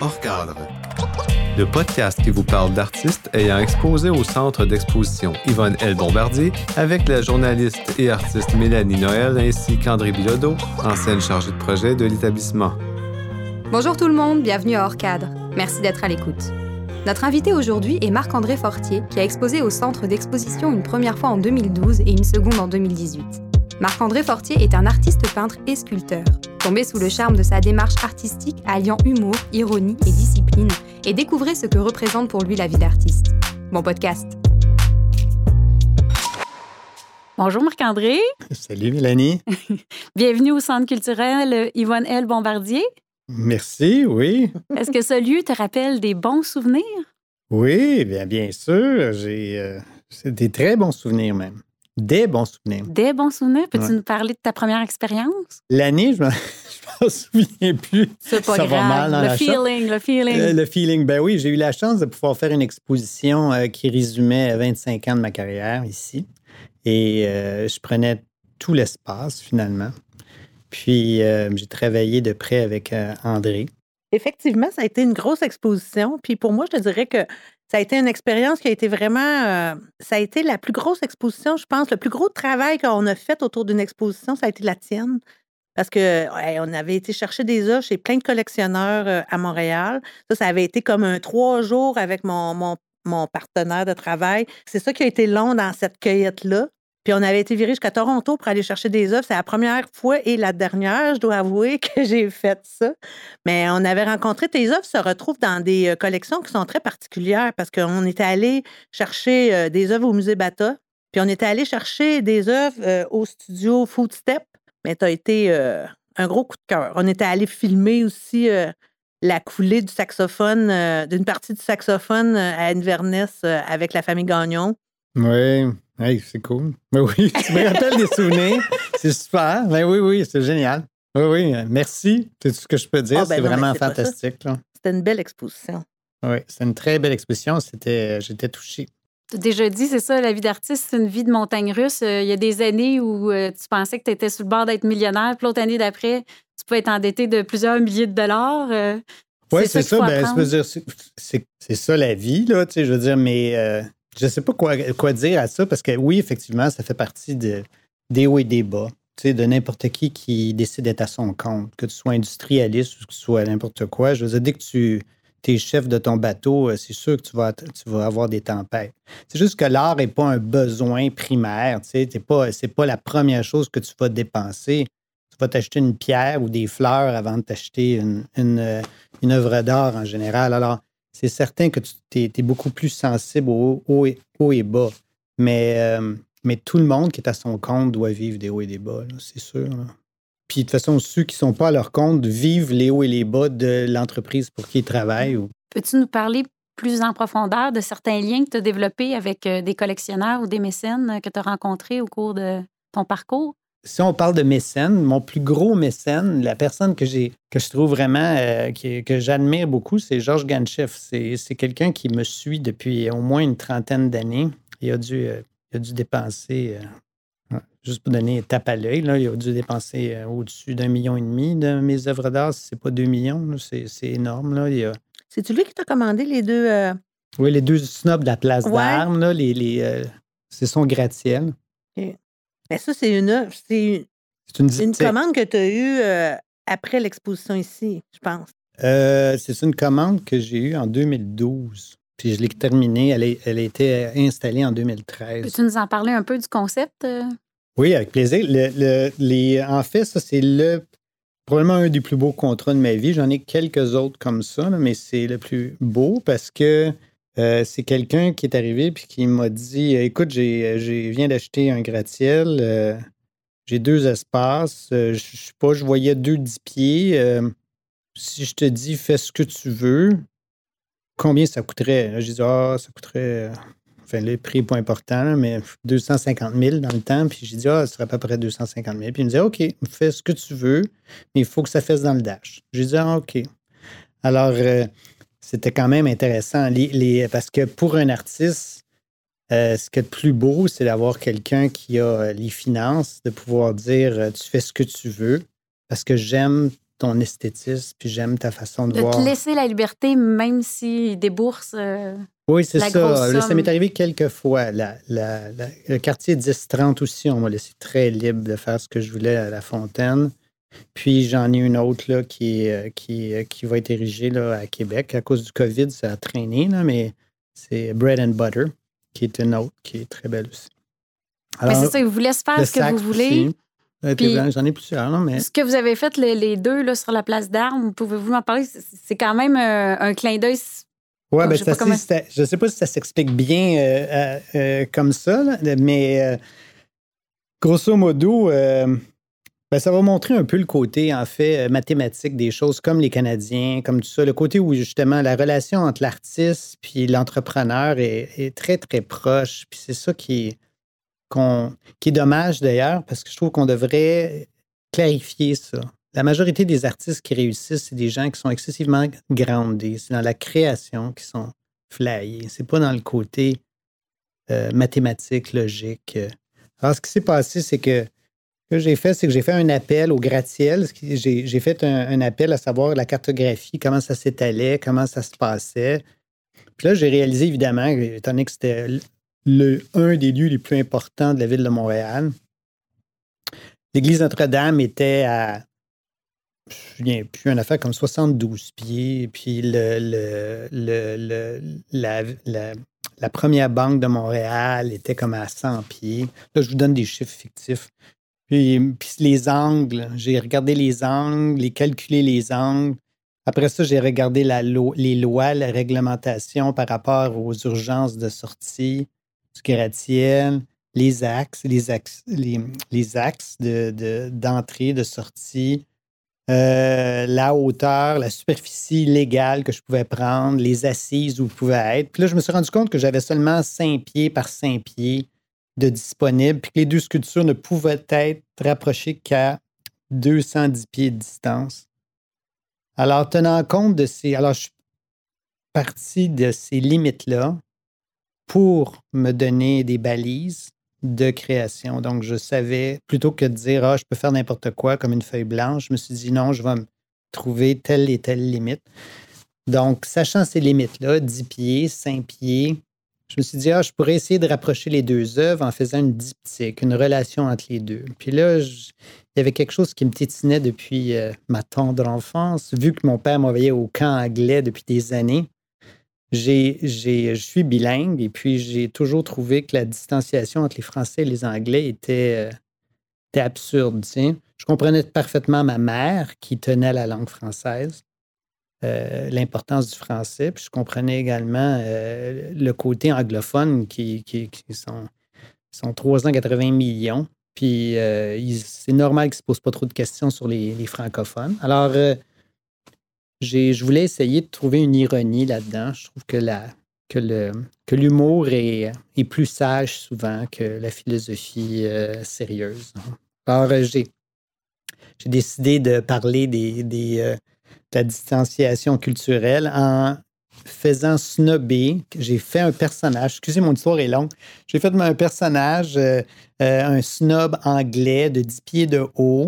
Hors cadre. Le podcast qui vous parle d'artistes ayant exposé au centre d'exposition Yvonne L. Bombardier avec la journaliste et artiste Mélanie Noël ainsi qu'André Bilodeau, ancienne chargée de projet de l'établissement. Bonjour tout le monde, bienvenue à Hors cadre. Merci d'être à l'écoute. Notre invité aujourd'hui est Marc-André Fortier, qui a exposé au centre d'exposition une première fois en 2012 et une seconde en 2018. Marc-André Fortier est un artiste peintre et sculpteur. Tombez sous le charme de sa démarche artistique alliant humour, ironie et discipline, et découvrez ce que représente pour lui la vie d'artiste. Bon podcast. Bonjour Marc-André. Salut Mélanie. Bienvenue au Centre culturel Yvonne L. Bombardier. Merci, oui. Est-ce que ce lieu te rappelle des bons souvenirs? Oui, bien, bien sûr. J'ai euh, des très bons souvenirs même. Des bons souvenirs. Des bons souvenirs? Peux-tu nous parler de ta première expérience? L'année, je ne m'en souviens plus. C'est pas grave. Va mal le feeling, le feeling. Euh, le feeling. Ben oui, j'ai eu la chance de pouvoir faire une exposition euh, qui résumait 25 ans de ma carrière ici. Et euh, je prenais tout l'espace finalement. Puis j'ai travaillé de près avec André. Effectivement, ça a été une grosse exposition. Puis pour moi, je te dirais que ça a été une expérience qui a été vraiment. Euh, ça a été la plus grosse exposition, je pense. Le plus gros travail qu'on a fait autour d'une exposition, ça a été la tienne. Parce que on avait été chercher des œuvres chez plein de collectionneurs euh, à Montréal. Ça, ça avait été comme un trois jours avec mon, mon, mon partenaire de travail. C'est ça qui a été long dans cette cueillette-là. Puis on avait été viré jusqu'à Toronto pour aller chercher des œuvres. C'est la première fois et la dernière, je dois avouer, que j'ai fait ça. Mais on avait rencontré tes œuvres se retrouvent dans des euh, collections qui sont très particulières parce qu'on était allé chercher euh, des œuvres au musée Bata, puis on était allé chercher des œuvres euh, au studio Footstep. Mais tu as été un gros coup de cœur. On était allé filmer aussi la coulée du saxophone, d'une partie du saxophone à Inverness avec la famille Gagnon. Oui. Hey, c'est cool. Ben oui, tu me rappelles des souvenirs. C'est super. Ben oui, oui, c'est génial. Oui, oui, merci. C'est tout ce que je peux dire. Ah, ben c'est vraiment fantastique. C'était une belle exposition. Oui, c'est une très belle exposition. C'était, j'étais touché. Tu as déjà dit, c'est ça, la vie d'artiste, c'est une vie de montagne russe. Euh, il y a des années où euh, tu pensais que tu étais sur le bord d'être millionnaire, puis l'autre année d'après, tu pouvais être endetté de plusieurs milliers de dollars. Euh, oui, c'est ça. Ben, c'est, ça la vie, là, tu sais, je veux dire, mais je ne sais pas quoi, dire à ça parce que oui, effectivement, ça fait partie de, des hauts et des bas. Tu de n'importe qui qui décide d'être à son compte, que tu sois industrialiste ou que tu sois n'importe quoi. Je veux dire, dès que tu es chef de ton bateau, euh, c'est sûr que tu vas, tu vas avoir des tempêtes. C'est juste que l'art n'est pas un besoin primaire. Tu sais, pas, c'est pas la première chose que tu vas dépenser. Tu vas t'acheter une pierre ou des fleurs avant de t'acheter une, une, euh, une œuvre d'art en général. Alors, c'est certain que tu es, beaucoup plus sensible aux hauts et, bas. Mais, euh, mais tout le monde qui est à son compte doit vivre des hauts et des bas, c'est sûr. Puis de toute façon, ceux qui ne sont pas à leur compte vivent les hauts et les bas de l'entreprise pour qui ils travaillent. Peux-tu nous parler plus en profondeur de certains liens que tu as développés avec euh, des collectionneurs ou des mécènes que tu as rencontrés au cours de ton parcours? Si on parle de mécène, mon plus gros mécène, la personne que j'ai que je trouve vraiment euh, que j'admire beaucoup, c'est Georges Ganchev. C'est quelqu'un qui me suit depuis au moins une trentaine d'années. Il a dû, euh, a dû dépenser, euh, juste pour donner tape à l'œil, il a dû dépenser au-dessus d'un million et demi de mes œuvres d'art. Si c'est pas deux millions, c'est énorme. Là. C'est-tu lui qui t'a commandé les deux? Oui, les deux snobs de la place d'armes, les, les c'est son gratte-ciel. Mais ça, c'est une c'est une, commande que tu as eue euh, après l'exposition ici, je pense. Euh, c'est une commande que j'ai eue en 2012. Puis je l'ai terminée. Elle, elle, a été installée en 2013. Peux-tu nous en parler un peu du concept? Euh? Oui, avec plaisir. Le, les, en fait, ça, c'est le probablement un des plus beaux contrats de ma vie. J'en ai quelques autres comme ça, mais c'est le plus beau parce que euh, c'est quelqu'un qui est arrivé et qui m'a dit Écoute, j'ai viens d'acheter un gratte-ciel, euh, j'ai deux espaces, euh, je sais pas, je voyais deux dix pieds. si je te dis fais ce que tu veux, combien ça coûterait? J'ai dit Ah, ça coûterait. Enfin, le prix pas important, mais 250 000 dans le temps. Puis j'ai dit, ah, ça serait à peu près 250 000. Puis il me dit, OK, fais ce que tu veux, mais il faut que ça fasse dans le dash. J'ai dit, ah, OK. Alors, c'était quand même intéressant. parce que pour un artiste, euh, ce qui est le plus beau, c'est d'avoir quelqu'un qui a euh, les finances, de pouvoir dire euh, tu fais ce que tu veux, parce que j'aime ton esthétisme, puis j'aime ta façon de, de voir. De te laisser la liberté, même s'ils déboursent. Euh, oui, c'est ça. ça m'est arrivé quelques fois. le quartier 10-30 aussi, on m'a laissé très libre de faire ce que je voulais à la fontaine. Puis j'en ai une autre là, qui, euh, qui, euh, qui va être érigée là, à Québec. À cause du COVID, ça a traîné, là, mais c'est Bread and Butter, qui est une autre qui est très belle aussi. mais c'est ça, ils vous laissent faire ce que vous voulez. J'en ai plusieurs, là, mais... Ce que vous avez fait les, deux là, sur la place d'armes, pouvez-vous m'en parler? C'est quand même euh, un clin d'œil. Oui, ben, je ne sais pas si ça s'explique bien comme ça, mais grosso modo, ben, ça va montrer un peu le côté, en fait, euh, mathématique des choses, comme les Canadiens, comme tout ça. Le côté où, justement, la relation entre l'artiste puis l'entrepreneur est, très, très proche. Puis c'est ça qui qui est dommage, d'ailleurs, parce que je trouve qu'on devrait clarifier ça. La majorité des artistes qui réussissent, c'est des gens qui sont excessivement groundés. C'est dans la création qui sont flyés. C'est pas dans le côté euh, mathématique, logique. Alors, ce qui s'est passé, c'est que que j'ai fait, c'est que j'ai fait un appel au gratte-ciel. J'ai fait un, appel à savoir la cartographie, comment ça s'étalait, comment ça se passait. Puis là, j'ai réalisé, évidemment, étant donné que c'était le, un des lieux les plus importants de la ville de Montréal, l'église Notre-Dame était à, je ne plus, une affaire comme 72 pieds. Puis la, la, première banque de Montréal était comme à 100 pieds. Là, je vous donne des chiffres fictifs. Puis, les angles, j'ai regardé les angles, les calculé les angles. Après ça, j'ai regardé la les lois, la réglementation par rapport aux urgences de sortie du gratte-ciel, les axes, les axes, les, axes d'entrée, de, de, sortie, euh, la hauteur, la superficie légale que je pouvais prendre, les assises où je pouvais être. Puis là, je me suis rendu compte que j'avais seulement 5 pieds par 5 pieds de disponible, puis que les deux sculptures ne pouvaient être rapprochées qu'à 210 pieds de distance. Alors, tenant compte de ces. Alors, je suis parti de ces limites-là pour me donner des balises de création. Donc, je savais, plutôt que de dire, ah, je peux faire n'importe quoi comme une feuille blanche, je me suis dit, non, je vais me trouver telle et telle limite. Donc, sachant ces limites-là, 10 pieds, 5 pieds, je me suis dit, ah, je pourrais essayer de rapprocher les deux œuvres en faisant une diptyque, une relation entre les deux. Puis là, il y avait quelque chose qui me tétinait depuis euh, ma tendre enfance. Vu que mon père m'envoyait au camp anglais depuis des années, j'ai, je suis bilingue et puis j'ai toujours trouvé que la distanciation entre les Français et les Anglais était, euh, était absurde. Je comprenais parfaitement ma mère qui tenait la langue française. Euh, l'importance du français. Puis je comprenais également euh, le côté anglophone qui, qui, sont, sont 380 millions. Puis euh, c'est normal qu'ils ne se posent pas trop de questions sur les, francophones. Alors, je voulais essayer de trouver une ironie là-dedans. Je trouve que la, que, le, que l'humour est, est, plus sage souvent que la philosophie sérieuse. Alors, j'ai, j'ai décidé de parler des, des, la distanciation culturelle en faisant snobber. J'ai fait un personnage, excusez mon histoire est longue, j'ai fait un personnage, euh, euh, un snob anglais de 10 pieds de haut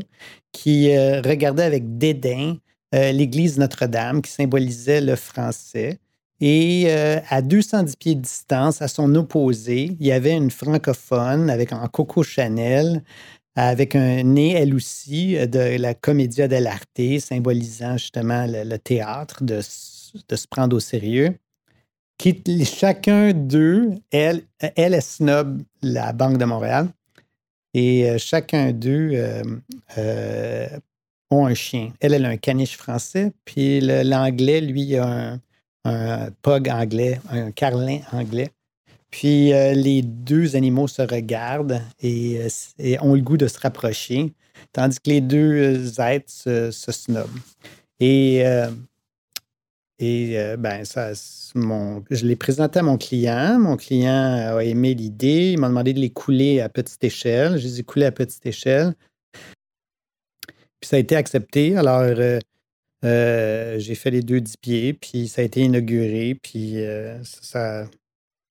qui euh, regardait avec dédain l'église Notre-Dame qui symbolisait le français. Et à 210 pieds de distance, à son opposé, il y avait une francophone avec un Coco Chanel avec un nez, elle aussi, de la commedia dell'arte, symbolisant justement le, théâtre, de, se prendre au sérieux. Chacun d'eux, elle, elle est snob la Banque de Montréal, et euh, chacun d'eux euh, euh, ont un chien. Elle, elle a un caniche français, puis l'anglais, lui, a un, un pug anglais, un carlin anglais. Puis euh, les deux animaux se regardent euh, et, ont le goût de se rapprocher, tandis que les deux êtres se, snobent. Et, euh, et ben, ça, mon, je l'ai présenté à mon client. Mon client a aimé l'idée. Il m'a demandé de les couler à petite échelle. Je les ai coulés à petite échelle. Puis ça a été accepté. Alors, j'ai fait les deux dix pieds, puis ça a été inauguré, puis ça,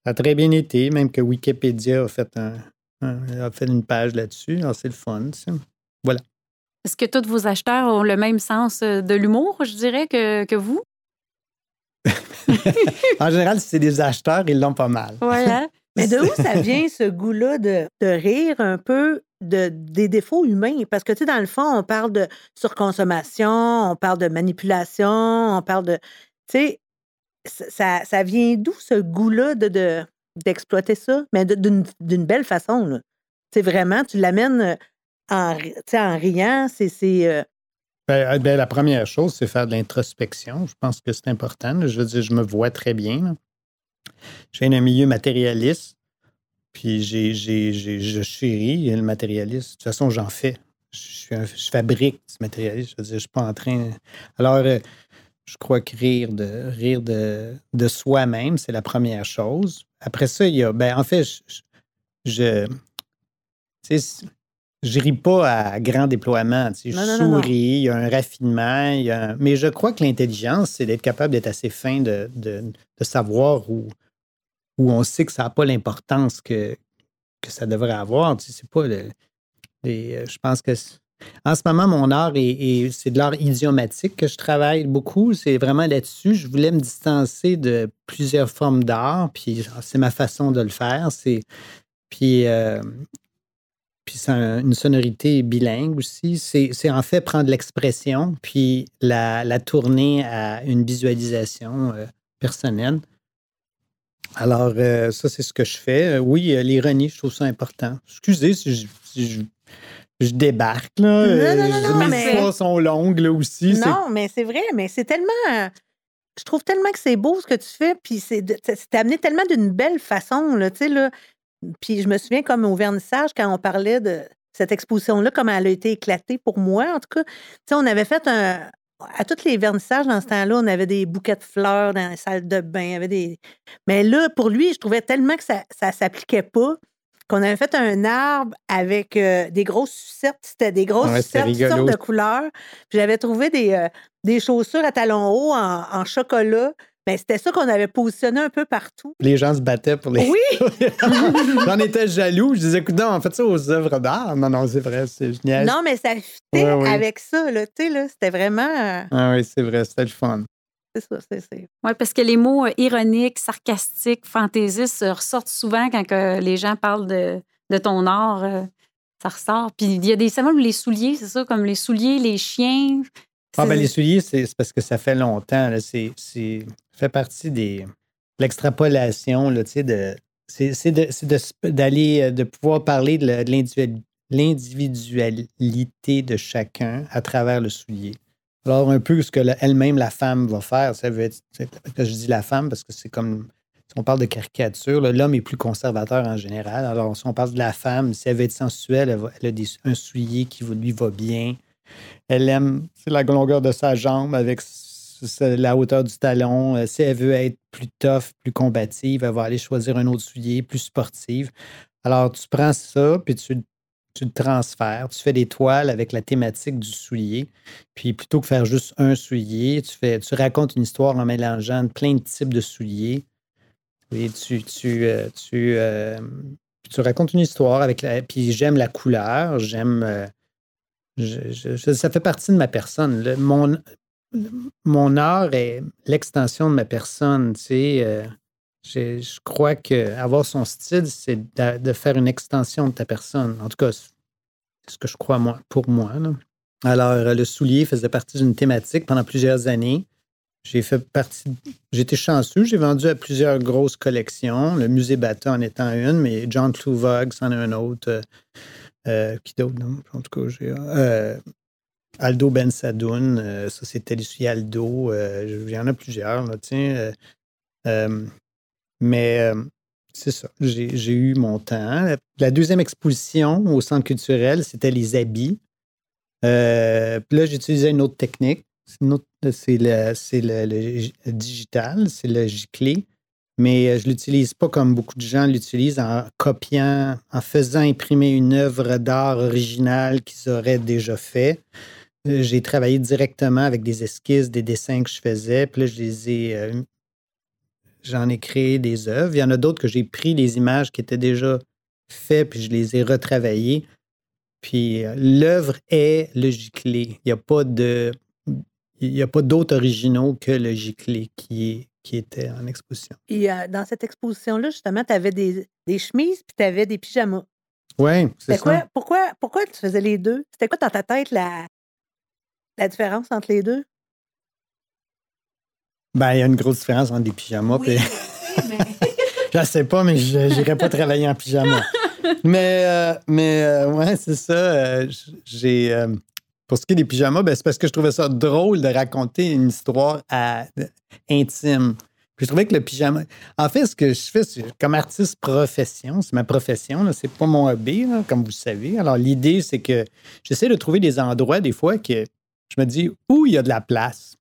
ça a très bien été, même que Wikipédia a fait, un, fait une page là-dessus. Alors, c'est le fun, ça. Voilà. Est-ce que tous vos acheteurs ont le même sens de l'humour, je dirais, que, que vous? en général, si c'est des acheteurs, ils l'ont pas mal. Hein? Mais de où ça vient ce goût-là de, rire un peu de, des défauts humains? Parce que, tu sais, dans le fond, on parle de surconsommation, on parle de manipulation, on parle de. Tu sais, ça, vient d'où ce goût-là de, d'exploiter ça? Mais d'une, belle façon, vraiment, tu l'amènes en, en riant, c'est. Euh, ben, ben, la première chose, c'est faire de l'introspection. Je pense que c'est important. Je veux dire, je me vois très bien. J'ai un milieu matérialiste, puis j'ai, je chéris le matérialiste. De toute façon, j'en fais. Je, je fabrique ce matérialisme. Je veux dire, je suis pas en train. Alors, euh, je crois que rire de, rire de, de soi-même, c'est la première chose. Après ça, il y a. Ben, en fait, je. je je ris pas à grand déploiement. je souris, il y a un raffinement. Il y a Mais je crois que l'intelligence, c'est d'être capable d'être assez fin de, de, de savoir où, où on sait que ça n'a pas l'importance que, que ça devrait avoir. c'est pas le, euh, je pense que en ce moment, mon art, est, c'est de l'art idiomatique que je travaille beaucoup. C'est vraiment là-dessus. Je voulais me distancer de plusieurs formes d'art, puis c'est ma façon de le faire. C'est, puis, euh, puis c'est une sonorité bilingue aussi. C'est, en fait prendre l'expression, puis la, tourner à une visualisation euh, personnelle. Alors, euh, ça, c'est ce que je fais. Oui, l'ironie, je trouve ça important. Excusez si je, débarque, là. Non, non, non, Mes mais... sont longues, là, aussi. Non, mais c'est vrai, mais c'est tellement... Je trouve tellement que c'est beau ce que tu fais, puis c'est amené tellement d'une belle façon, là, tu sais, là. Puis je me souviens comme au vernissage, quand on parlait de cette exposition-là, comment elle a été éclatée pour moi, en tout cas. On avait fait un, à tous les vernissages dans ce temps-là, on avait des bouquets de fleurs dans les salles de bain. Avait des... Mais là, pour lui, je trouvais tellement que ça ne s'appliquait pas qu'on avait fait un arbre avec euh, des grosses sucettes. C'était des grosses sucettes, toutes sortes de couleurs. j'avais trouvé des, euh, des chaussures à talons hauts en, en chocolat ben, c'était ça qu'on avait positionné un peu partout. Les gens se battaient pour les. Oui! J'en étais jaloux. Je disais, écoute, non, on fait ça aux œuvres d'art. Non, non, c'est vrai, c'est génial. Non, mais ça fitait avec ça, là. Tu sais, là, c'était vraiment. Euh, ah oui, c'est vrai, c'était le fun. C'est ça, c'est ça. Oui, parce que les mots euh, ironiques, sarcastiques, fantaisistes ressortent souvent quand les gens parlent de, de ton art. Euh, ça ressort. Puis il y a des. C'est les souliers, c'est ça, comme les souliers, les chiens. Ah, ben les souliers, c'est parce que ça fait longtemps. C'est fait partie des l'extrapolation, là, tu sais, de. C'est d'aller, euh, de, pouvoir parler de l'individualité de chacun à travers le soulier. Alors, un peu ce que elle-même, la femme, va faire, ça que je dis la femme parce que c'est comme, si on parle de caricature, l'homme est plus conservateur en général. Alors, si on parle de la femme, si elle veut être sensuelle, elle, a un soulier qui lui va bien. Elle aime la longueur de sa jambe avec la hauteur du talon. Euh, si elle veut être plus tough, plus combative, elle va aller choisir un autre soulier, plus sportive. Alors, tu prends ça, puis tu, tu le transfères. Tu fais des toiles avec la thématique du soulier. Puis plutôt que faire juste un soulier, tu, fais, tu racontes une histoire en mélangeant plein de types de souliers. Et tu, tu, euh, tu, euh, tu racontes une histoire avec la. Puis j'aime la couleur, j'aime. ça fait partie de ma personne. mon, mon art est l'extension de ma personne. Tu sais, euh, je, crois qu'avoir son style, c'est de, faire une extension de ta personne. En tout cas, c'est ce que je crois moi, pour moi. Alors, euh, le soulier faisait partie d'une thématique pendant plusieurs années. J'ai fait partie. J'étais chanceux. J'ai vendu à plusieurs grosses collections. Le musée Bata en étant une, mais John Kluvog en est un autre. Euh, qui d'autre? En tout cas, j'ai. Aldo Ben Sadoun, euh, ça c'était l'issue Aldo. Euh, il y en a plusieurs, là, tiens. Euh, mais c'est ça, j'ai eu mon temps. La deuxième exposition au centre culturel, c'était les habits. puis là, j'utilisais une autre technique. C'est le, le, digital, c'est le giclé. Mais je ne l'utilise pas comme beaucoup de gens l'utilisent en copiant, en faisant imprimer une œuvre d'art originale qu'ils auraient déjà fait. Euh, j'ai travaillé directement avec des esquisses, des dessins que je faisais. Puis là, je les ai. J'en ai créé des œuvres. Il y en a d'autres que j'ai pris les images qui étaient déjà faites, puis je les ai retravaillées. Puis euh, l'œuvre est le giclé. Il n'y a pas de. Il n'y a pas d'autres originaux que le giclé qui, est, qui était en exposition. Et euh, dans cette exposition-là, justement, tu avais des, des chemises puis tu avais des pyjamas. Oui, c'est ça. Quoi, pourquoi, pourquoi tu faisais les deux? C'était quoi dans ta tête la, la différence entre les deux? Ben, il y a une grosse différence entre des pyjamas oui, mais... je sais pas, mais je n'irais pas travailler en pyjama. mais, euh, mais euh, ouais, c'est ça. Euh, j'ai. pour ce qui est des pyjamas, ben, c'est parce que je trouvais ça drôle de raconter une histoire intime. Puis je trouvais que le pyjama. En fait, ce que je fais, c'est comme artiste profession, c'est ma profession, c'est pas mon hobby, comme vous savez. Alors, l'idée, c'est que j'essaie de trouver des endroits, des fois, que je me dis où il y a de la place.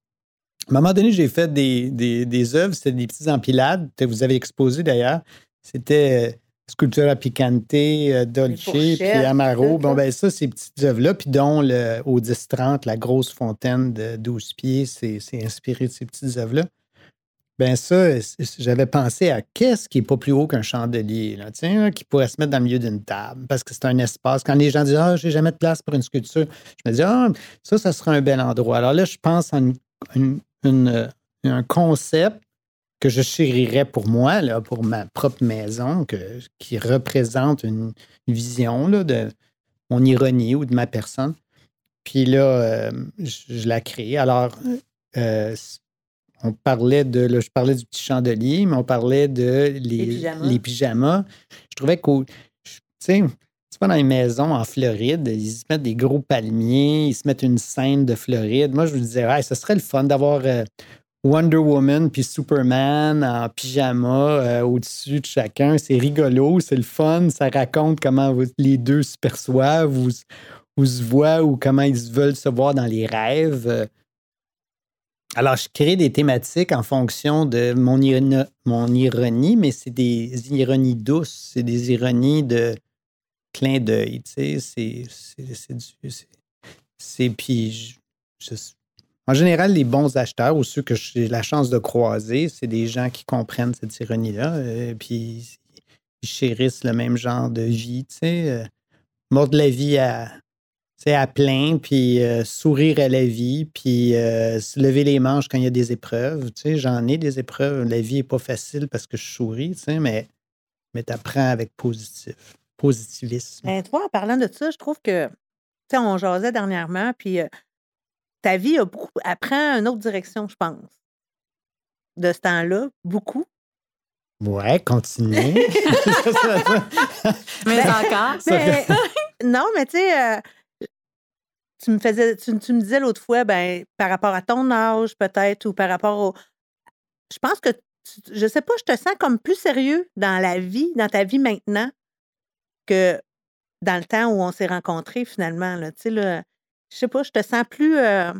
À un moment donné, j'ai fait des, des, œuvres, c'était des petites empilades que vous avez exposées d'ailleurs. C'était euh, Sculptura Picante, euh, Dolce, puis Amaro. Bon, ben ça, ces petites œuvres-là, puis dont le, au 10-30, la grosse fontaine de 12 pieds, c'est inspiré de ces petites œuvres-là. Ben ça, j'avais pensé à qu'est-ce qui est pas plus haut qu'un chandelier, là, tiens, qui pourrait se mettre dans le milieu d'une table, parce que c'est un espace. Quand les gens disent Ah, j'ai jamais de place pour une sculpture, je me dis Ah, ça, ça serait un bel endroit. Alors là, je pense à une, une, un concept que je chérirais pour moi, là, pour ma propre maison, que, qui représente une vision là, de mon ironie ou de ma personne. Puis là, euh, je, la crée. Alors, euh, on parlait de, là, je parlais du petit chandelier, mais on parlait de les, pyjamas. Je trouvais que, tu sais, c'est pas dans les maisons en Floride, ils se mettent des gros palmiers, ils se mettent une scène de Floride. Moi, je me disais, ouais, ce serait le fun d'avoir euh, Wonder Woman puis Superman en pyjama euh, au-dessus de chacun. C'est rigolo, c'est le fun, ça raconte comment les deux se perçoivent ou, se voient ou comment ils veulent se voir dans les rêves. Alors, je crée des thématiques en fonction de mon, mon ironie, mais c'est des ironies douces, c'est des ironies de clin d'œil, tu sais, c'est en général les bons acheteurs ou ceux que j'ai la chance de croiser, c'est des gens qui comprennent cette ironie-là, euh, puis chérissent le même genre de vie, tu sais, euh, mordre la vie à, à plein, puis euh, sourire à la vie, puis se lever les manches quand il y a des épreuves. Tu sais, j'en ai des épreuves. La vie n'est pas facile parce que je souris, tu sais, mais, mais tu apprends avec positif positivisme. Ben, toi, en parlant de ça, je trouve que, tu sais, on jasait dernièrement, puis ta vie a beaucoup, prend une autre direction, je pense. De ce temps-là, beaucoup. Ouais, continue. mais ben, encore. non, mais tu sais, tu me faisais, tu, me disais l'autre fois, ben, par rapport à ton âge, peut-être, ou par rapport au. Je pense que, je sais pas, je te sens comme plus sérieux dans la vie, dans ta vie maintenant, que dans le temps où on s'est rencontrés finalement. Là, tu sais, là, je sais pas, je te sens plus. Euh,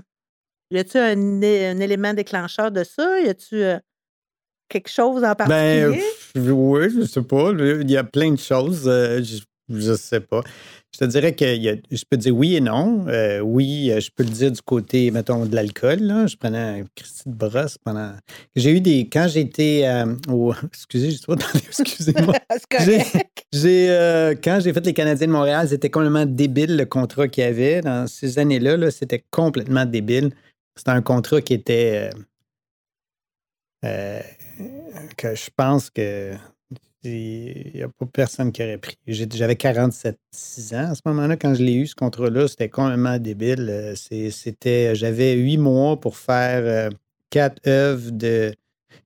y a-tu un, élément déclencheur de ça? Y a-tu euh, quelque chose en ben, particulier? Ben, oui, je sais pas. Il y a plein de choses. Euh, je, ne sais pas. Je te dirais que je peux dire oui et non. Euh, oui, euh, je peux le dire du côté, mettons, de l'alcool. Je prenais un Christy de brosse pendant. J'ai eu des. Quand j'étais euh, au. Excusez, je excusez-moi. j'ai, quand j'ai fait les Canadiens de Montréal, c'était complètement débile le contrat qu'il y avait. Dans ces années-là, -là, c'était complètement débile. C'était un contrat qui était. que je pense que il n'y a pas personne qui aurait pris. J'avais 47, 6 ans à ce moment-là. Quand je l'ai eu, ce contrat-là, c'était complètement débile. Euh, c'était, j'avais huit mois pour faire euh, quatre œuvres de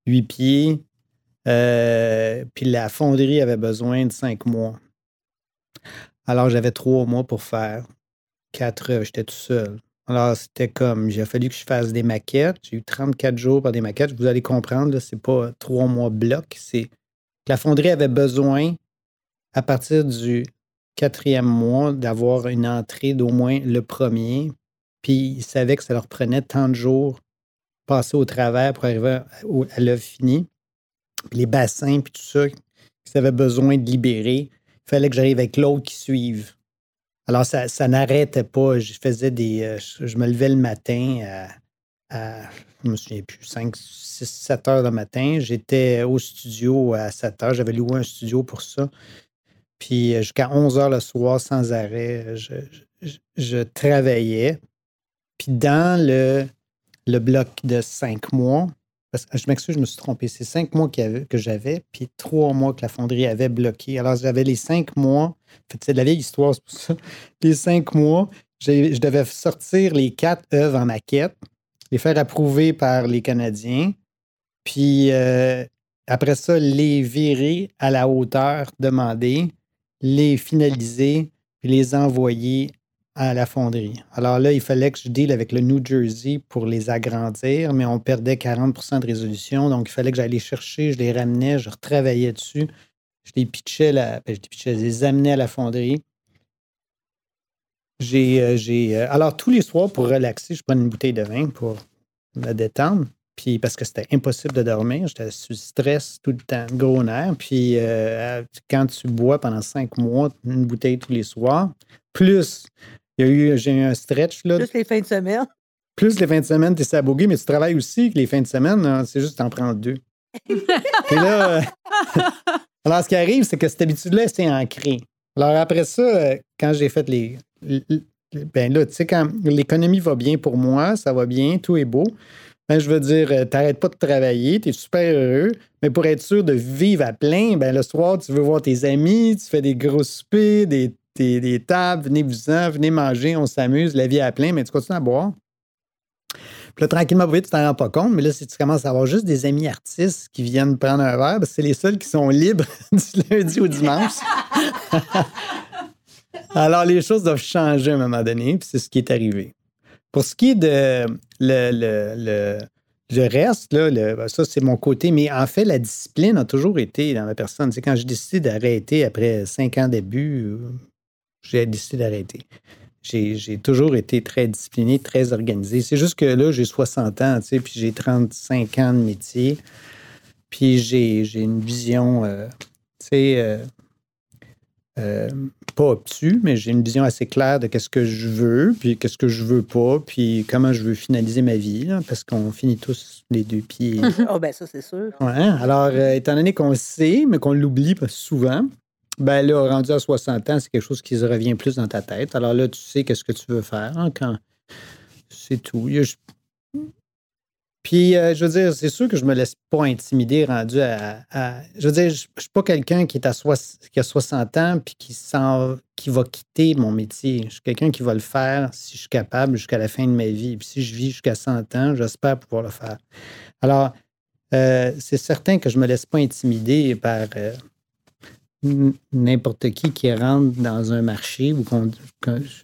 huit pieds. Euh, puis la fonderie avait besoin de cinq mois. Alors, j'avais trois mois pour faire quatre œuvres. J'étais tout seul. Alors, c'était comme, il a fallu que je fasse des maquettes. J'ai eu 34 jours pour des maquettes. Vous allez comprendre, ce n'est pas trois mois bloc, c'est la fonderie avait besoin, à partir du quatrième mois, d'avoir une entrée d'au moins le premier. Puis ils savaient que ça leur prenait tant de jours passer au travers pour arriver à l'œuvre finie. Les bassins, puis tout ça, qu'ils avaient besoin de libérer, il fallait que j'arrive avec l'autre qui suive. Alors, ça, n'arrêtait pas. Je faisais des. Euh, je me levais le matin à, je me souviens plus, 5, 6, 7 heures le matin. J'étais au studio à 7 heures. J'avais loué un studio pour ça. Puis jusqu'à 11 heures le soir, sans arrêt, je, travaillais. Puis dans le, le bloc de cinq mois, parce que je m'excuse, je me suis trompé. C'est cinq mois que j'avais, puis trois mois que la fonderie avait bloqué. Alors, j'avais les cinq mois. C'est de la vieille histoire, c'est pour ça. Les cinq mois, je devais sortir les quatre œuvres en maquette, les faire approuver par les Canadiens, puis euh, après ça, les virer à la hauteur demandée, les finaliser, puis les envoyer à la fonderie. Alors là, il fallait que je deal avec le New Jersey pour les agrandir, mais on perdait 40% de résolution. Donc, il fallait que j'aille les chercher, je les ramenais, je retravaillais dessus. Je les pitchais, ben, je, les pitchais je les amenais à la fonderie. J'ai, euh, euh, alors, tous les soirs, pour relaxer, je prends une bouteille de vin pour me détendre. Puis parce que c'était impossible de dormir, j'étais sous stress tout le temps, gros nerf. Puis euh, quand tu bois pendant cinq mois une bouteille tous les soirs, plus il y a eu, j'ai eu un stretch. Là, plus les fins de semaine. Plus les fins de semaine, tu es sabogué, mais tu travailles aussi les fins de semaine, c'est juste que tu en prends deux. Et là, euh, alors ce qui arrive, c'est que cette habitude-là, c'est ancré. Alors après ça, quand j'ai fait les. Ben là, tu sais, quand l'économie va bien pour moi, ça va bien, tout est beau. Ben, je veux dire, euh, t'arrêtes pas de travailler, tu es super heureux, mais pour être sûr de vivre à plein, ben, le soir, tu veux voir tes amis, tu fais des gros soupers, des des, tables, venez-vous-en, venez manger, on s'amuse, la vie est à plein, mais tu continues à boire. Puis là, tranquillement, vite, tu t'en rends pas compte, mais là, si tu commences à avoir juste des amis artistes qui viennent prendre un verre, c'est les seuls qui sont libres du lundi au dimanche. Alors, les choses doivent changer à un moment donné, puis c'est ce qui est arrivé. Pour ce qui est de le, reste, là, ben, ça, c'est mon côté. Mais en fait, la discipline a toujours été dans ma personne. C'est quand j'ai décidé d'arrêter après cinq ans d'abus, j'ai décidé d'arrêter. J'ai toujours été très discipliné, très organisé. C'est juste que là, j'ai 60 ans, puis j'ai 35 ans de métier. Puis j'ai une vision, euh, tu sais, euh, euh, pas obtus, mais j'ai une vision assez claire de qu'est-ce que je veux, puis qu'est-ce que je veux pas, puis comment je veux finaliser ma vie, parce qu'on finit tous les deux pieds. oh, ben ça, c'est sûr. Ouais, alors, étant donné qu'on le sait, mais qu'on l'oublie souvent, ben là, rendu à 60 ans, c'est quelque chose qui se revient plus dans ta tête. Alors là, tu sais qu'est-ce que tu veux faire hein, quand. C'est tout. Puis, euh, je veux dire, c'est sûr que je me laisse pas intimider rendu à. Je veux dire, je, ne suis pas quelqu'un qui, est à qui a 60 ans puis qui, qui va quitter mon métier. Je suis quelqu'un qui va le faire si je suis capable jusqu'à la fin de ma vie. Puis si je vis jusqu'à 100 ans, j'espère pouvoir le faire. Alors, euh, c'est certain que je me laisse pas intimider par. Euh, n'importe qui qui rentre dans un marché ou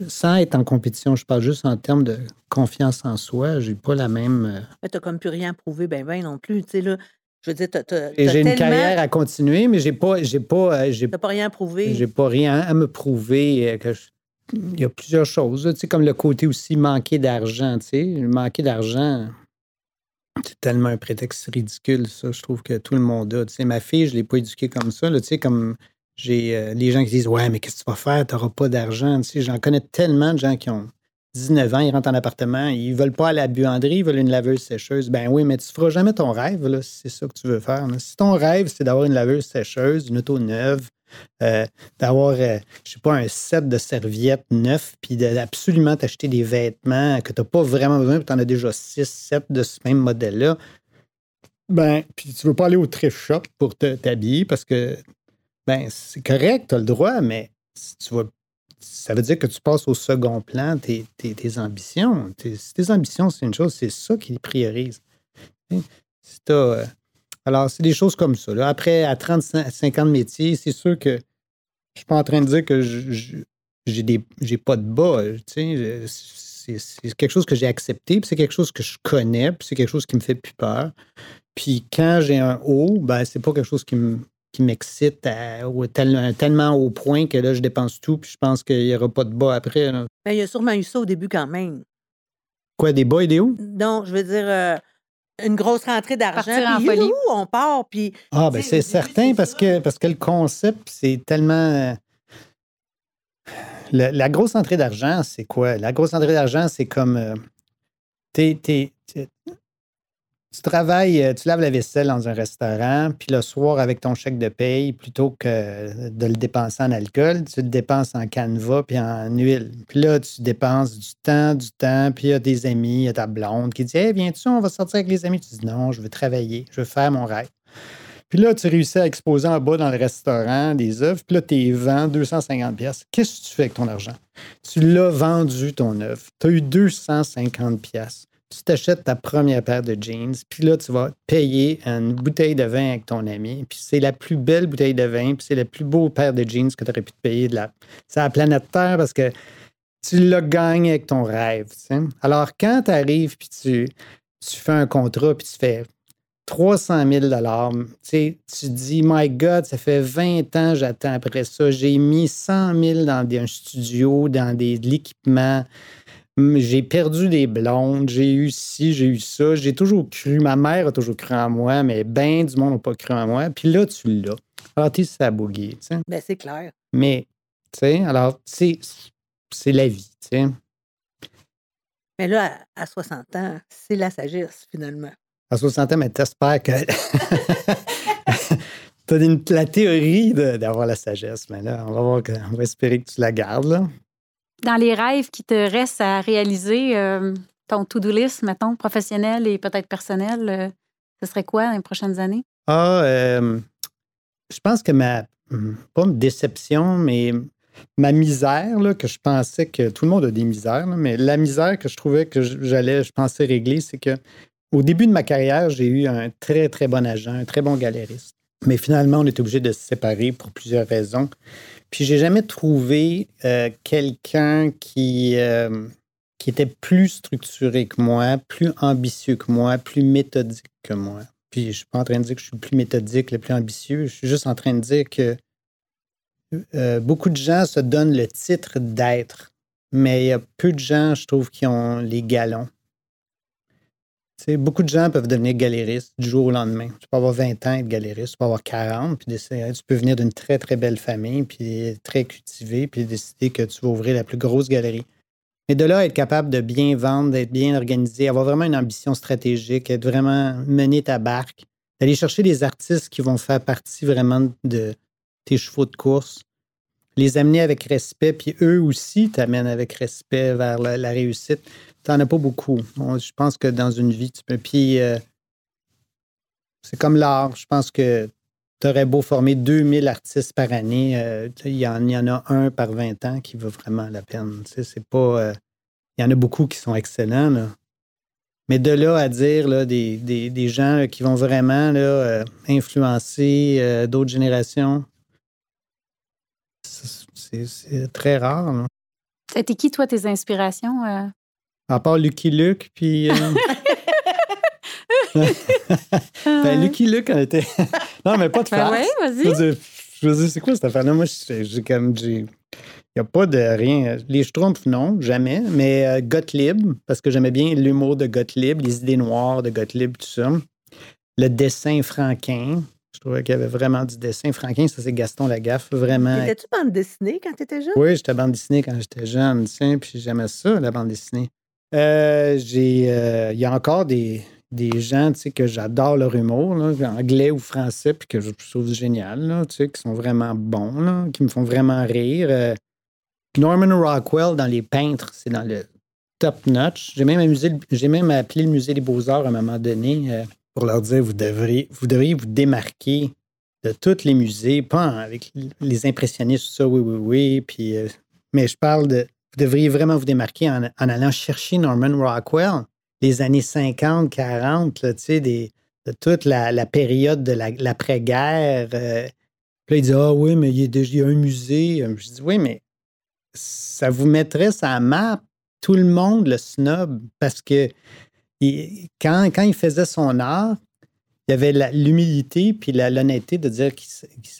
sans être en compétition, je parle juste en termes de confiance en soi, j'ai pas la même. Euh, mais t'as comme plus rien prouvé, ben ben non plus, tu sais là. Je veux dire, J'ai une carrière à continuer, mais j'ai pas, j'ai pas, euh, j'ai pas rien prouvé. J'ai pas rien à me prouver. Euh, que Il y a plusieurs choses, tu sais, comme le côté aussi manquer d'argent, tu sais, manquer d'argent. C'est tellement un prétexte ridicule, ça. Je trouve que tout le monde a. Tu sais, ma fille, je ne l'ai pas éduquée comme ça. tu sais, comme j'ai euh, les gens qui disent Ouais, mais qu'est-ce que tu vas faire? Tu n'auras pas d'argent. Tu sais, j'en connais tellement de gens qui ont 19 ans, ils rentrent en appartement, ils veulent pas à la buanderie, ils veulent une laveuse sécheuse. Ben oui, mais tu ne feras jamais ton rêve, si c'est ça que tu veux faire. Si ton rêve, c'est d'avoir une laveuse sécheuse, une auto neuve, euh, d'avoir, euh, je sais pas, un set de serviettes neuf, puis d'absolument t'acheter des vêtements que tu n'as pas vraiment besoin, puis tu en as déjà 6, 7 de ce même modèle-là. Ben, puis tu veux pas aller au thrift shop pour t'habiller parce que, ben, c'est correct, tu as le droit, mais tu vas, ça veut dire que tu passes au second plan tes, ambitions. Tes, tes ambitions, c'est une chose, c'est ça qui priorise. Euh, alors, c'est des choses comme ça. Après, à 35 ans de métier, c'est sûr que je suis pas en train de dire que je, j'ai pas de bas. C'est quelque chose que j'ai accepté, puis c'est quelque chose que je connais, puis c'est quelque chose qui me fait plus peur. Puis quand j'ai un haut, ben c'est pas quelque chose qui me qui m'excite tellement au point que là, je dépense tout, puis je pense qu'il n'y aura pas de bas après. Ben, il y a sûrement eu ça au début quand même. Quoi, des bas et des hauts? Non, je veux dire, euh, une grosse rentrée d'argent. Puis où on part, puis... Ah, ben c'est certain, parce que, parce que le concept, c'est tellement... La, grosse entrée d'argent, c'est quoi? La grosse entrée d'argent, c'est comme... Euh, tu travailles, euh, tu laves la vaisselle dans un restaurant, puis le soir, avec ton chèque de paye, plutôt que de le dépenser en alcool, tu le dépenses en canevas puis en huile. Puis là, tu dépenses du temps, du temps, puis il y a des amis, il y a ta blonde qui dit Hey, viens-tu, on va sortir avec les amis. Tu dis Non, je veux travailler, je veux faire mon rêve. Puis là, tu réussis à exposer en bas dans le restaurant des œuvres, puis là, tu es vends 250 pièces. Qu'est-ce que tu fais avec ton argent? Tu l'as vendu, ton œuvre. Tu as eu 250 pièces tu t'achètes ta première paire de jeans, puis là, tu vas payer une bouteille de vin avec ton ami, puis c'est la plus belle bouteille de vin, puis c'est la plus beau paire de jeans que tu aurais pu te payer de la... C'est la planète Terre parce que tu l'as gagné avec ton rêve. Alors, quand tu arrives, puis tu, tu fais un contrat, puis tu fais 300 000 tu tu dis, My God, ça fait 20 ans j'attends après ça. J'ai mis 100 000 dans un studio, dans de l'équipement j'ai perdu des blondes, j'ai eu ci, j'ai eu ça, j'ai toujours cru, ma mère a toujours cru en moi, mais ben du monde n'a pas cru en moi. Puis là, tu l'as. Alors, tu sais, tu sais. Ben, c'est clair. Mais, tu sais, alors, c'est la vie, tu sais. Mais là, à 60 ans, c'est la sagesse, finalement. À 60 ans, mais t'espères que. tu as la théorie d'avoir la sagesse, mais là, on va voir que, on va espérer que tu la gardes, là dans les rêves qui te restent à réaliser, euh, ton to-do list, mettons, professionnel et peut-être personnel, euh, ce serait quoi dans les prochaines années? Ah, euh, je pense que ma, pas ma déception, mais ma misère, que je pensais que tout le monde a des misères, mais la misère que je trouvais que j'allais, je pensais régler, c'est que au début de ma carrière, j'ai eu un très, très bon agent, un très bon galériste. Mais finalement, on est obligé de se séparer pour plusieurs raisons. Puis j'ai jamais trouvé euh, quelqu'un qui, euh, qui était plus structuré que moi, plus ambitieux que moi, plus méthodique que moi. Puis je suis pas en train de dire que je suis le plus méthodique, le plus ambitieux. Je suis juste en train de dire que euh, beaucoup de gens se donnent le titre d'être, mais il y a peu de gens, je trouve, qui ont les galons beaucoup de gens peuvent devenir galéristes du jour au lendemain. Tu peux avoir 20 ans et être galériste, tu peux avoir 40, puis tu peux venir d'une très, très belle famille, puis très cultivée, puis décider que tu vas ouvrir la plus grosse galerie. Mais de là, être capable de bien vendre, d'être bien organisé, avoir vraiment une ambition stratégique, être vraiment mener ta barque, d'aller chercher des artistes qui vont faire partie vraiment de tes chevaux de course, les amener avec respect, puis eux aussi t'amènent avec respect vers la réussite n'en as pas beaucoup. je pense que dans une vie, tu peux. Puis, euh, c'est comme l'art. Je pense que tu aurais beau former 2000 artistes par année, euh, il y, en, a un par 20 ans qui vaut vraiment la peine. c'est pas. Euh, il y en a beaucoup qui sont excellents. Mais de là à dire là, des, gens qui vont vraiment là, influencer d'autres générations, c'est très rare. C'était qui, toi, tes inspirations? À part Lucky Luke, puis. Euh, ben, Lucky Luke, on était. non, mais pas de ben face. Ben oui, vas-y. Je veux dire, c'est quoi cette affaire-là? Moi, j'ai comme. Il n'y a pas de rien. Les Schtroumpfs, non, jamais. Mais euh, Gottlieb, parce que j'aimais bien l'humour de Gottlieb, les idées noires de Gottlieb, tout ça. Le dessin franquin. Je trouvais qu'il y avait vraiment du dessin. Franquin, ça, c'est Gaston Lagaffe, vraiment. Étais-tu bande dessinée quand tu étais jeune? Oui, j'étais bande dessinée quand j'étais jeune, puis j'aimais ça, la bande dessinée. Euh, j'ai, euh, il y a encore des, des gens que j'adore leur humour, anglais ou français, puis que je trouve génial, là, qui sont vraiment bons, qui me font vraiment rire. Euh, Norman Rockwell dans Les Peintres, c'est dans le top notch. J'ai même, j'ai même appelé le musée des beaux-arts à un moment donné pour leur dire vous devriez, vous devriez vous démarquer de tous les musées, pas avec les impressionnistes, ça, oui, oui, oui. Puis, mais je parle de vous devriez vraiment vous démarquer en, allant chercher Norman Rockwell, les années 50, 40, là, des, de toute la, période de l'après-guerre. Euh. puis là, il dit Ah oui, mais il y, a, déjà un musée. Je dis Oui, mais ça vous mettrait sa map. Tout le monde le snob parce que quand, il faisait son art, il y avait l'humilité puis l'honnêteté de dire qu'il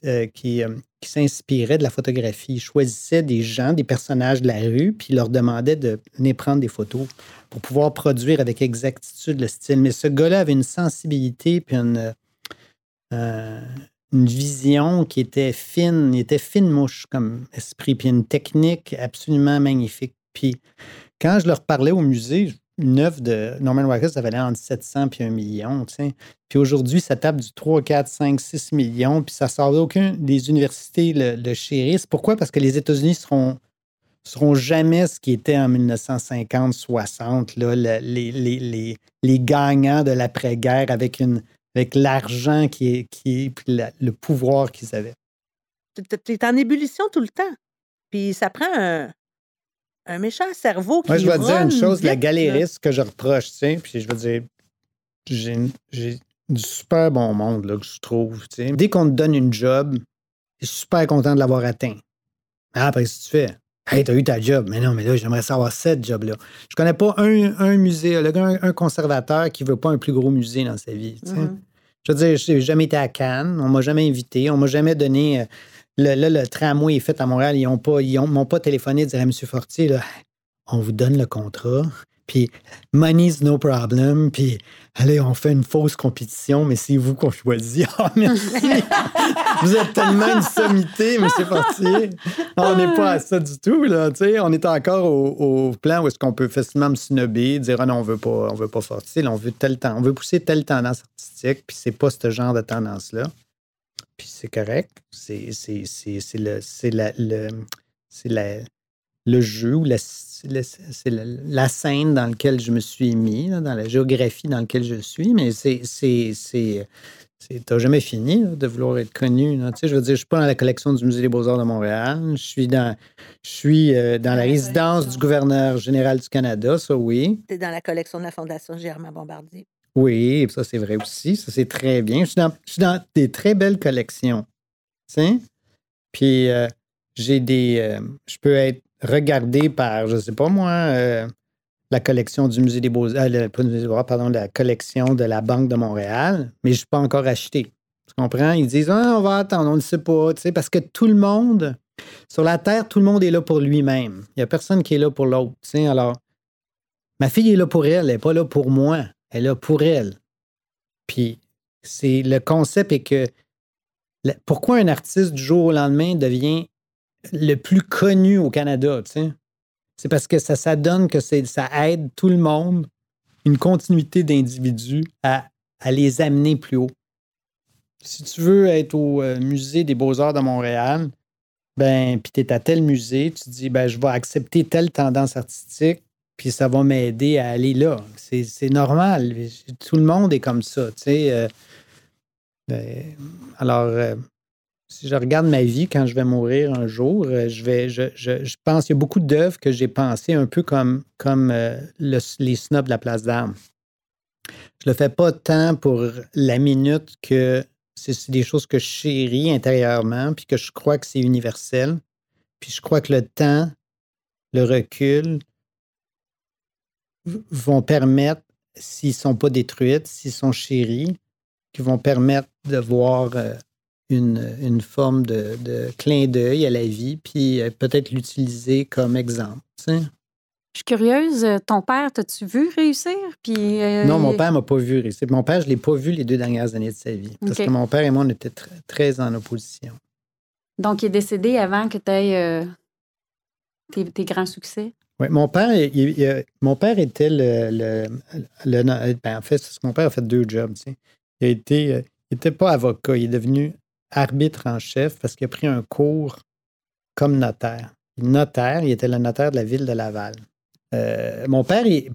euh, euh, s'inspirait de la photographie. Il choisissait des gens, des personnages de la rue, puis il leur demandait de venir prendre des photos pour pouvoir produire avec exactitude le style. Mais ce gars-là avait une sensibilité puis une, euh, une vision qui était fine. Il était fine mouche comme esprit, puis une technique absolument magnifique. Puis quand je leur parlais au musée, œuvre de Norman Rockwell, ça valait entre 700 puis 1 million. Puis aujourd'hui, ça tape du 3, 4, 5, 6 millions, puis ça sort d'aucune des universités le, le chérissent. Pourquoi? Parce que les États-Unis seront seront jamais ce qui était en 1950-60, les, les, les, gagnants de l'après-guerre avec, une, avec l'argent qui est, qui le pouvoir qu'ils avaient. Tu es en ébullition tout le temps. Puis ça prend un, un méchant cerveau qui Moi, je vais dire une chose, la galériste que je reproche, tu sais, puis je veux dire, j'ai du super bon monde, là, que je trouve, tu sais. Dès qu'on te donne une job, je suis super content de l'avoir atteint. Ah, après, que tu fais? Hey, t'as eu ta job. Mais non, mais là, j'aimerais savoir cette job-là. Je connais pas un, un musée, un, un, conservateur qui veut pas un plus gros musée dans sa vie. Mm-hmm. Je veux dire, j'ai jamais été à Cannes, on m'a jamais invité, on m'a jamais donné. Euh, le, là, le tramway est fait à Montréal, ils m'ont pas, ils m'ont pas téléphoné et dire à M. Fortier, là, on vous donne le contrat, puis money's no problem, puis allez, on fait une fausse compétition, mais c'est vous qu'on choisit. Ah, merci! vous êtes tellement une sommité, M. Fortier. on n'est pas à ça du tout, là. On est encore au, plan où est-ce qu'on peut facilement me snobber, dire, ah non, on veut pas, on veut pas Fortier, on veut tel temps, on veut pousser telle tendance artistique, puis c'est pas ce genre de tendance-là. Puis c'est correct. C'est le, la, le, la, le jeu ou la c'est la, scène dans laquelle je me suis mis, dans la géographie dans laquelle je suis, mais c'est. T'as jamais fini de vouloir être connu. Tu sais, je veux dire, je suis pas dans la collection du Musée des Beaux-Arts de Montréal. Je suis dans, je suis, euh, dans la résidence du gouverneur général du Canada, ça oui. Tu es dans la collection de la Fondation Germain Bombardier. Oui, ça c'est vrai aussi. Ça c'est très bien. Je suis, dans, des très belles collections. Puis euh, j'ai des. Euh, je peux être regardé par, je ne sais pas moi, euh, la collection du Musée des Beaux-Arts, pardon, la collection de la Banque de Montréal, mais je ne suis pas encore acheté. Tu comprends? Ils disent ah, on va attendre, on ne sait pas, parce que tout le monde, sur la Terre, tout le monde est là pour lui-même. Il n'y a personne qui est là pour l'autre. Alors, ma fille est là pour elle, elle n'est pas là pour moi, elle là pour elle. Puis, c'est le concept est que pourquoi un artiste du jour au lendemain devient le plus connu au Canada. C'est parce que ça, ça donne que ça aide tout le monde, une continuité d'individus à, les amener plus haut. Si tu veux être au euh, Musée des Beaux-Arts de Montréal, ben, puis tu es à tel musée, tu dis, ben, je vais accepter telle tendance artistique, puis ça va m'aider à aller là. C'est normal. Tout le monde est comme ça, tu sais. Euh, ben, alors, euh, si je regarde ma vie quand je vais mourir un jour, euh, je vais, je, je, pense qu'il y a beaucoup d'œuvres que j'ai pensées un peu comme, comme les snobs de la place d'armes. Je le fais pas tant pour la minute que c'est des choses que je chéris intérieurement, puis que je crois que c'est universel. Puis je crois que le temps, le recul vont permettre, s'ils ne sont pas détruits, s'ils sont chéris, qui vont permettre de voir euh, une, forme de, clin d'œil à la vie, puis euh, peut-être l'utiliser comme exemple. Je suis curieuse, euh, ton père, t'as-tu vu réussir? Puis, euh, Non, mon père m'a pas vu réussir. Mon père, je ne l'ai pas vu les deux dernières années de sa vie. Parce que mon père et moi, on était très, en opposition. Donc, il est décédé avant que tu aies tes, grands succès? Oui, mon père, mon père était le. Ben, en fait, mon père a fait deux jobs. Il a été. Il n'était pas avocat, il est devenu arbitre en chef parce qu'il a pris un cours comme notaire. Notaire, il était le notaire de la ville de Laval. Euh, mon père, il,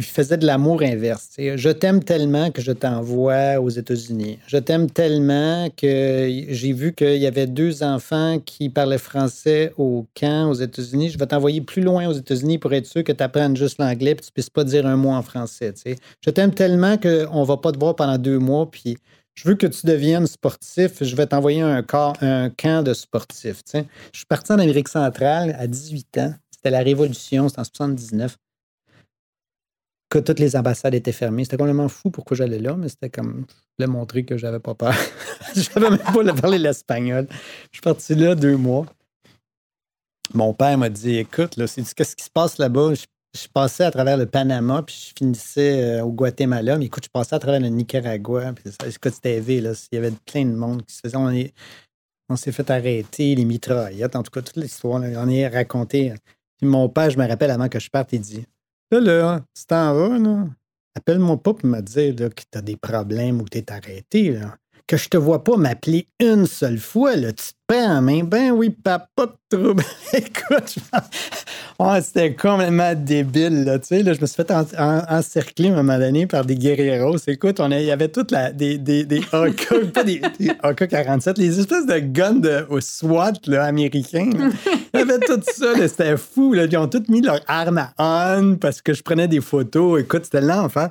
faisait de l'amour inverse. Je t'aime tellement que je t'envoie aux États-Unis. Je t'aime tellement que j'ai vu qu'il y avait deux enfants qui parlaient français au camp aux États-Unis. Je vais t'envoyer plus loin aux États-Unis pour être sûr que tu apprennes juste l'anglais et que tu ne puisses pas dire un mot en français. Je t'aime tellement qu'on ne va pas te voir pendant deux mois puis je veux que tu deviennes sportif, je vais t'envoyer un, un camp de sportifs. Je suis parti en Amérique centrale à 18 ans. C'était la Révolution, c'était en 79. Que toutes les ambassades étaient fermées. C'était complètement fou pourquoi j'allais là, mais c'était comme. Je voulais montrer que j'avais pas peur. Je n'avais même pas parler l'espagnol. Je suis parti là deux mois. Mon père m'a dit Écoute, là, qu'est-ce qui se passe là-bas? je passais à travers le Panama, puis je finissais euh, au Guatemala. Mais écoute, je passais à travers le Nicaragua. Puis écoute, c'était là. Il y avait plein de monde qui se faisait. On, s'est fait arrêter, les mitraillettes. En tout cas, toute l'histoire, on est raconté. Puis mon père, je me rappelle avant que je parte, il dit Là, là, tu t'en vas. Appelle-moi pas pour me dire que tu des problèmes ou que arrêté. Là que je te vois pas m'appeler une seule fois, là, tu te prends en main. Ben oui, papa, pas de trouble. Écoute, oh, c'était complètement débile, là, tu sais. Là, je me suis fait encercler à un moment donné par des guerrieros. Écoute, on il y avait toutes des, des, des AK, pas des, AK-47, les espèces de guns de, au SWAT là, américains. Il y avait tout ça, c'était fou. Là. Ils ont tous mis leur arme à on parce que je prenais des photos. Écoute, c'était l'enfer.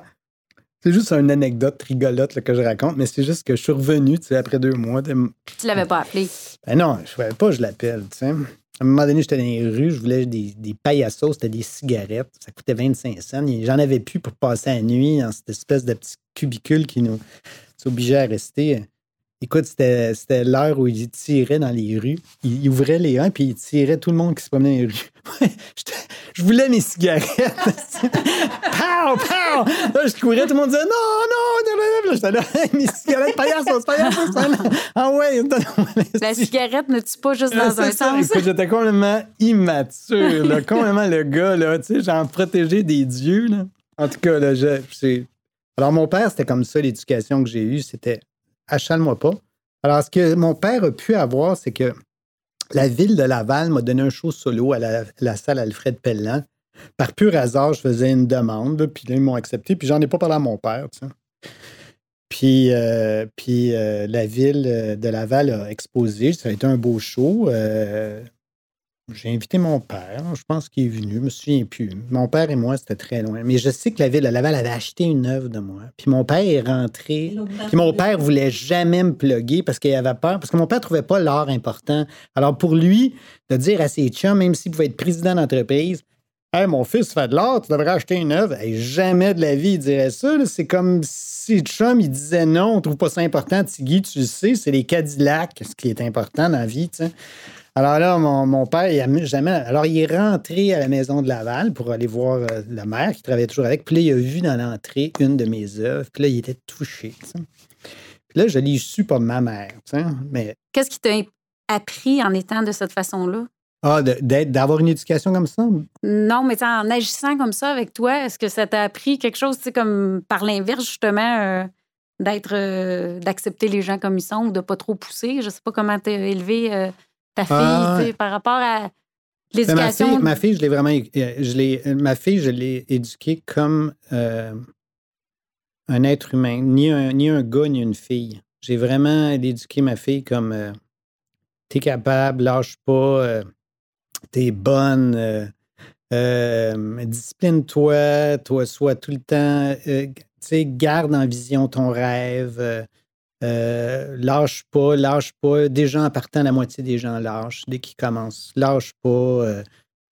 C'est juste une anecdote rigolote que je raconte, mais c'est juste que je suis revenu après deux mois. De... Tu l'avais pas appelé? Ben non, je ne savais pas, je l'appelle. À un moment donné, j'étais dans les rues, je voulais des, des pailles à sauce, c'était des cigarettes. Ça coûtait 25 cents. J'en avais plus pour passer la nuit dans cette espèce de petit cubicule qui nous obligeait à rester. Écoute, c'était l'heure où il tirait dans les rues. Il, ouvrait les uns, puis il tirait tout le monde qui se promenait dans les rues. je voulais mes cigarettes. pow, pow! Là, je courais, tout le monde disait non, non, non, J'étais là, mes cigarettes, paillassos, paillassos, Ah ouais, La cigarette ne tue pas juste dans un sens. Écoute, j'étais complètement immature, là, complètement le gars, là, tu sais, j'en protégeais des dieux, là. En tout cas, là, je, Alors, mon père, c'était comme ça, l'éducation que j'ai eue, c'était achale-moi pas. Alors, ce que mon père a pu avoir, c'est que la ville de Laval m'a donné un show solo à la, salle Alfred Pellan. Par pur hasard, je faisais une demande, puis là, ils m'ont accepté, puis j'en ai pas parlé à mon père. Puis, euh, euh, la ville de Laval a exposé. Ça a été un beau show. Euh, j'ai invité mon père. Je pense qu'il est venu. Je me souviens plus. Mon père et moi, c'était très loin. Mais je sais que la ville de Laval avait acheté une œuvre de moi. Puis mon père est rentré. Puis mon père voulait jamais me plugger parce qu'il avait peur. Parce que mon père trouvait pas l'art important. Alors pour lui, de dire à ses chums, même s'il pouvait être président d'entreprise, Hey, mon fils fait de l'art, tu devrais acheter une œuvre. jamais de la vie, il dirait ça. C'est comme si chum, il disait non, on trouve pas ça important. Tigui, tu le sais, c'est les Cadillacs, ce qui est important dans la vie. sais. Alors là, mon, père, il a jamais. Alors, il est rentré à la maison de Laval pour aller voir euh, la mère qui travaillait toujours avec. Puis là, il a vu dans l'entrée une de mes œuvres. Puis là, il était touché. Puis là, je l'ai su par ma mère. Mais... Qu'est-ce qui t'a appris en étant de cette façon-là? Ah, d'avoir une éducation comme ça? Non, mais en agissant comme ça avec toi, est-ce que ça t'a appris quelque chose, comme par l'inverse, justement, euh, d'être, euh, d'accepter les gens comme ils sont ou de pas trop pousser? Je sais pas comment t'es élevé ta fille, ah, par rapport à l'éducation? Ma, fille, je l'ai vraiment. Euh, je ma fille, je l'ai éduquée comme euh, un être humain, ni un, ni un gars, ni une fille. J'ai vraiment éduqué ma fille comme euh, t'es capable, lâche pas, t'es bonne, discipline-toi, toi, sois tout le temps, garde en vision ton rêve. Euh, lâche pas, lâche pas. Des gens partant, la moitié des gens lâchent dès qu'ils commencent. Lâche pas. Euh,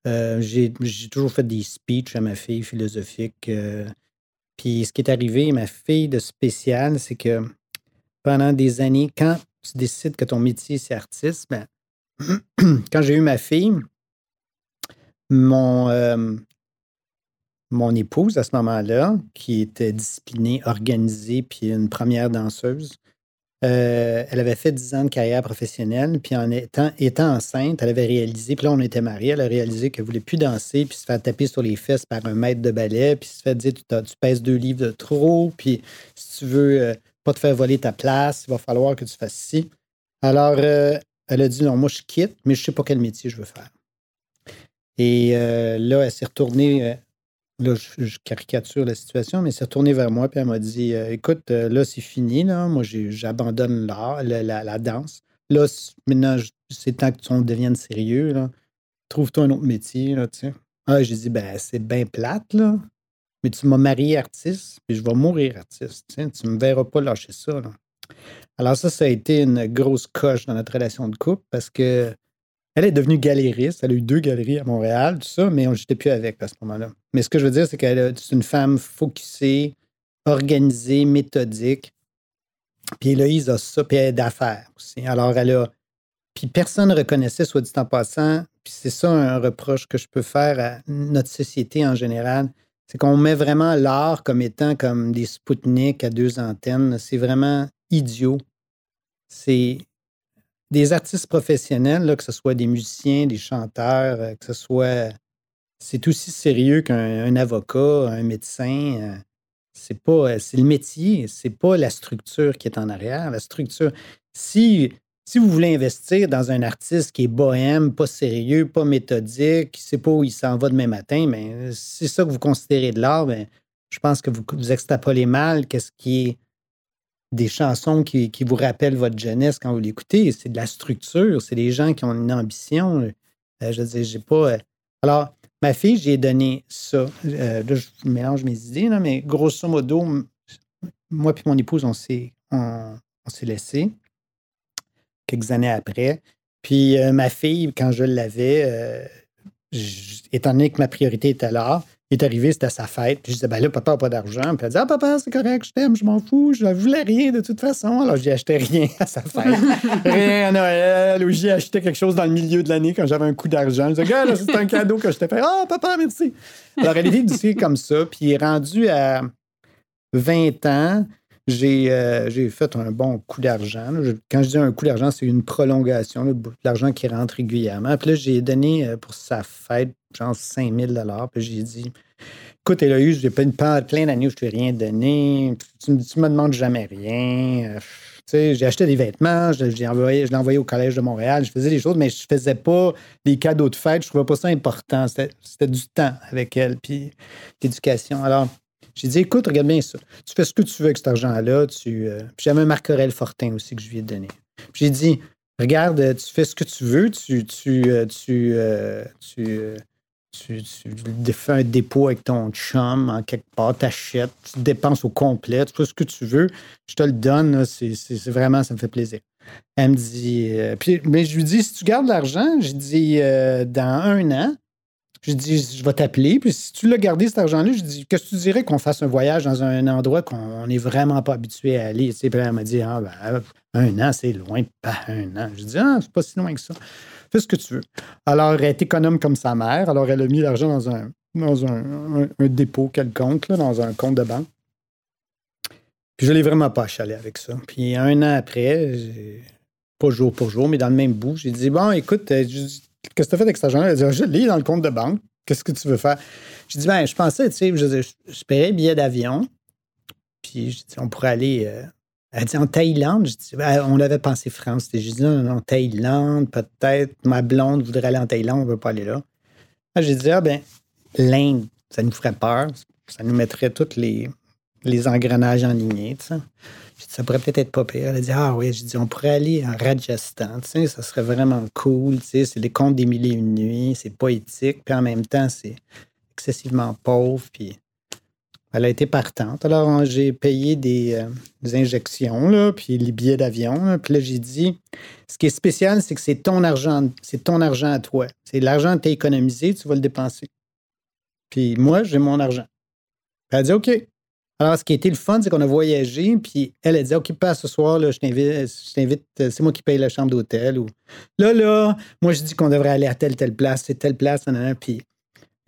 euh, j'ai toujours fait des speeches à ma fille philosophique. puis ce qui est arrivé, ma fille de spécial, c'est que pendant des années, quand tu décides que ton métier c'est artiste, ben, quand j'ai eu ma fille, mon, mon épouse à ce moment-là, qui était disciplinée, organisée, puis une première danseuse, euh, elle avait fait 10 ans de carrière professionnelle, puis en étant, enceinte, elle avait réalisé, puis là, on était mariés, elle a réalisé qu'elle voulait plus danser, puis se faire taper sur les fesses par un maître de ballet, puis se fait dire tu, tu pèses deux livres de trop, puis si tu veux euh, pas te faire voler ta place, il va falloir que tu fasses ci. Alors, euh, elle a dit non, moi, je quitte, mais je sais pas quel métier je veux faire. Et là, elle s'est retournée là, je, caricature la situation, mais s'est retournée vers moi puis elle m'a dit euh, Écoute, euh, là, c'est fini, là. Moi, j'abandonne l'art, la, danse. Là, maintenant, c'est temps que tu devienne sérieux, là. Trouve-toi un autre métier, là, tu sais. Ah, j'ai dit Ben, c'est bien plate, là. Mais tu m'as marié artiste, puis je vais mourir artiste. Tu ne me verras pas lâcher ça, là. Alors, ça, ça a été une grosse coche dans notre relation de couple parce que elle est devenue galériste. Elle a eu deux galeries à Montréal, tout ça, mais on n'était plus avec à ce moment-là. Mais ce que je veux dire, c'est qu'elle est une femme focusée, organisée, méthodique. Puis Héloïse a ça, puis elle est d'affaires aussi. Alors, elle a. Puis personne ne reconnaissait, soit dit en passant, puis c'est ça un reproche que je peux faire à notre société en général, c'est qu'on met vraiment l'art comme étant comme des Spoutniks à deux antennes. C'est vraiment idiot. C'est des artistes professionnels, que ce soit des musiciens, des chanteurs, euh, que ce soit c'est aussi sérieux qu'un avocat, un médecin. Euh, c'est pas, c'est le métier, c'est pas la structure qui est en arrière. La structure, si, si vous voulez investir dans un artiste qui est bohème, pas sérieux, pas méthodique, qui sait pas où il s'en va demain matin, mais ben, c'est ça que vous considérez de l'art, ben, je pense que vous, vous extrapolez mal qu'est-ce qui est des chansons qui, vous rappellent votre jeunesse quand vous l'écoutez. C'est de la structure, c'est des gens qui ont une ambition. Euh, je dire, j'ai pas. Euh, alors, ma fille, j'ai donné ça. Euh, là, je mélange mes idées, mais grosso modo, moi et mon épouse, on s'est, on, s'est laissé quelques années après. Puis ma fille, quand je l'avais, étant donné que ma priorité était là, est arrivé, c'était sa fête. Puis je disais, ben là, papa n'a pas d'argent. Puis elle dit, ah, papa, c'est correct, je t'aime, je m'en fous, je ne voulais rien de toute façon. Alors, j'ai acheté rien à sa fête. rien à Noël, ou j'ai acheté quelque chose dans le milieu de l'année quand j'avais un coup d'argent. Je disais, gars, c'est un cadeau que je t'ai fait. Ah, papa, merci. Alors, elle est venue comme ça. Puis il est rendu à 20 ans. Euh, j'ai fait un bon coup d'argent. Quand je dis un coup d'argent, c'est une prolongation, l'argent qui rentre régulièrement. Puis là, j'ai donné euh, pour sa fête, genre 5 000 Puis j'ai dit, écoute, Eloïse, j'ai plein, plein d'années où je t'ai rien donné. Tu, ne me demandes jamais rien. Euh, j'ai acheté des vêtements, je, l'ai envoyé, envoyé au Collège de Montréal, je faisais des choses, mais je faisais pas des cadeaux de fête. Je trouvais pas ça important. C'était du temps avec elle, puis l'éducation. Alors, j'ai dit, écoute, regarde bien ça. Tu fais ce que tu veux avec cet argent-là. Tu, euh, Puis j'avais un Marc Aurel Fortin aussi que je lui ai donné. J'ai dit, regarde, tu fais ce que tu veux. Tu, tu, euh, tu, euh, tu, tu, fais un dépôt avec ton chum en quelque part, t'achètes, tu dépenses au complet, tu fais ce que tu veux. Je te le donne. C'est vraiment, ça me fait plaisir. Elle me dit, puis, mais je lui dis, si tu gardes l'argent, j'ai dit, dans un an, je dis, je vais t'appeler. Puis si tu l'as gardé, cet argent-là, je dis, qu'est-ce que tu dirais qu'on fasse un voyage dans un endroit qu'on n'est vraiment pas habitué à aller? Tu puis elle m'a dit, ah, ben, un an, c'est loin. Pas un an. Je dis, ah, c'est pas si loin que ça. Fais ce que tu veux. Alors, elle est économe comme sa mère. Alors, elle a mis l'argent dans un, dans un, dépôt quelconque, dans un compte de banque. Puis je ne l'ai vraiment pas achalé avec ça. Puis un an après, pas jour pour jour, mais dans le même bout, j'ai dit, bon, écoute, euh, Qu'est-ce que tu as fait avec cet argent? Elle dit Je lis dans le compte de banque. Qu'est-ce que tu veux faire? Je dis Ben, je pensais, tu sais, je, je, paierais billet d'avion. Puis, je dis, on pourrait aller. Euh, elle dit en Thaïlande. Je ben, on avait pensé France. Je dis non, non, Thaïlande, peut-être. Ma blonde voudrait aller en Thaïlande, on ne veut pas aller là. J'ai dit, ah ben, l'Inde, ça nous ferait peur. Ça nous mettrait tous les, les engrenages en sais ça pourrait peut-être être pas pire. Elle a dit Ah oui, j'ai dit, on pourrait aller en Rajasthan, ça serait vraiment cool, c'est les contes des mille et une nuits, c'est poétique, puis en même temps, c'est excessivement pauvre, puis elle a été partante. Alors, j'ai payé des, euh, injections, là, puis les billets d'avion. Puis là, j'ai dit, ce qui est spécial, c'est que c'est ton argent, c'est ton argent à toi. C'est l'argent que tu as économisé, tu vas le dépenser. Puis moi, j'ai mon argent. elle a dit, OK. Alors, ce qui a été le fun, c'est qu'on a voyagé, puis elle a dit OK, pas ce soir, là, je t'invite, euh, c'est moi qui paye la chambre d'hôtel. Ou là, là, moi, je dis qu'on devrait aller à telle, telle place, c'est telle place, puis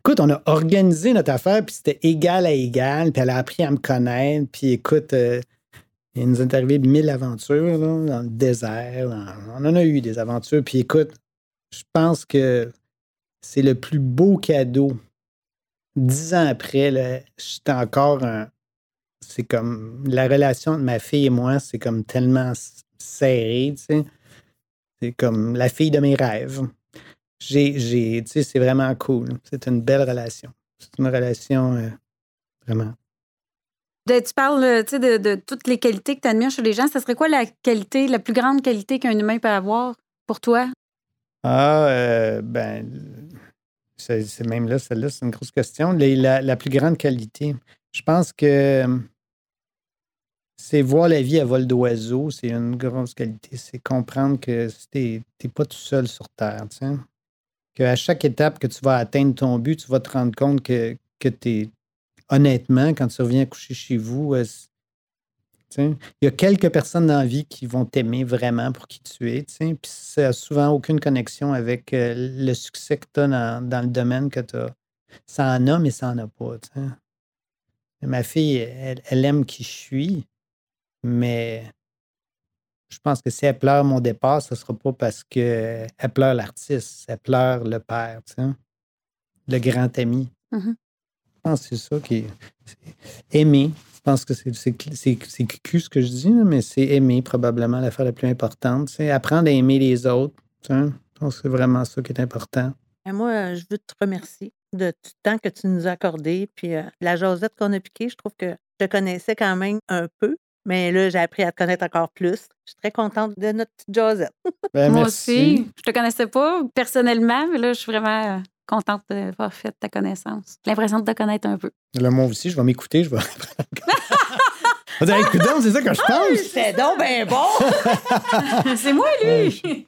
écoute, on a organisé notre affaire, puis c'était égal à égal, puis elle a appris à me connaître, puis écoute, euh, il nous est arrivé mille aventures dans le désert, on en a eu des aventures, puis écoute, je pense que c'est le plus beau cadeau. Dix ans après, j'étais encore un, c'est comme la relation de ma fille et moi, c'est comme tellement serré, tu sais. C'est comme la fille de mes rêves. J'ai, j'ai, tu sais, c'est vraiment cool. C'est une belle relation. C'est une relation euh, vraiment. tu parles de, de, toutes les qualités que tu admires chez les gens. Ça serait quoi la qualité, la plus grande qualité qu'un humain peut avoir pour toi? Ah, euh, ben, c'est, même là, celle-là, c'est une grosse question. La, la, plus grande qualité. Je pense que c'est voir la vie à vol d'oiseau, c'est une grosse qualité. C'est comprendre que tu n'es pas tout seul sur Terre. Qu'à chaque étape que tu vas atteindre ton but, tu vas te rendre compte que, que tu es honnêtement, quand tu reviens coucher chez vous, euh, il y a quelques personnes dans la vie qui vont t'aimer vraiment pour qui tu es. Puis ça n'a souvent aucune connexion avec euh, le succès que tu as dans, le domaine que tu as. Ça en a, mais ça n'en a pas. Ma fille, elle, aime qui je suis. Mais je pense que si elle pleure mon départ, ce ne sera pas parce qu'elle pleure l'artiste, elle pleure le père. Tu sais. le grand ami. Mhm. Je pense que c'est ça qui est. Aimer. Je pense que c'est cucu ce que je dis, mais c'est aimer probablement l'affaire la plus importante. C'est apprendre à aimer les autres. Je pense que c'est vraiment ça qui est important. moi, je veux te remercier de tout le temps que tu nous as accordé. Puis euh, la Josette qu'on a piquée, je trouve que je te connaissais quand même un peu. Mais là, j'ai appris à te connaître encore plus. Je suis très contente de notre petite Josette. Ben, Moi aussi. Je te connaissais pas personnellement, mais là, je suis vraiment euh, contente d'avoir fait ta connaissance. L'impression de te connaître un peu. Le moi aussi, je vais m'écouter, je vais On écoute c'est ça que je pense. C'est donc bien bon! c'est moi, lui!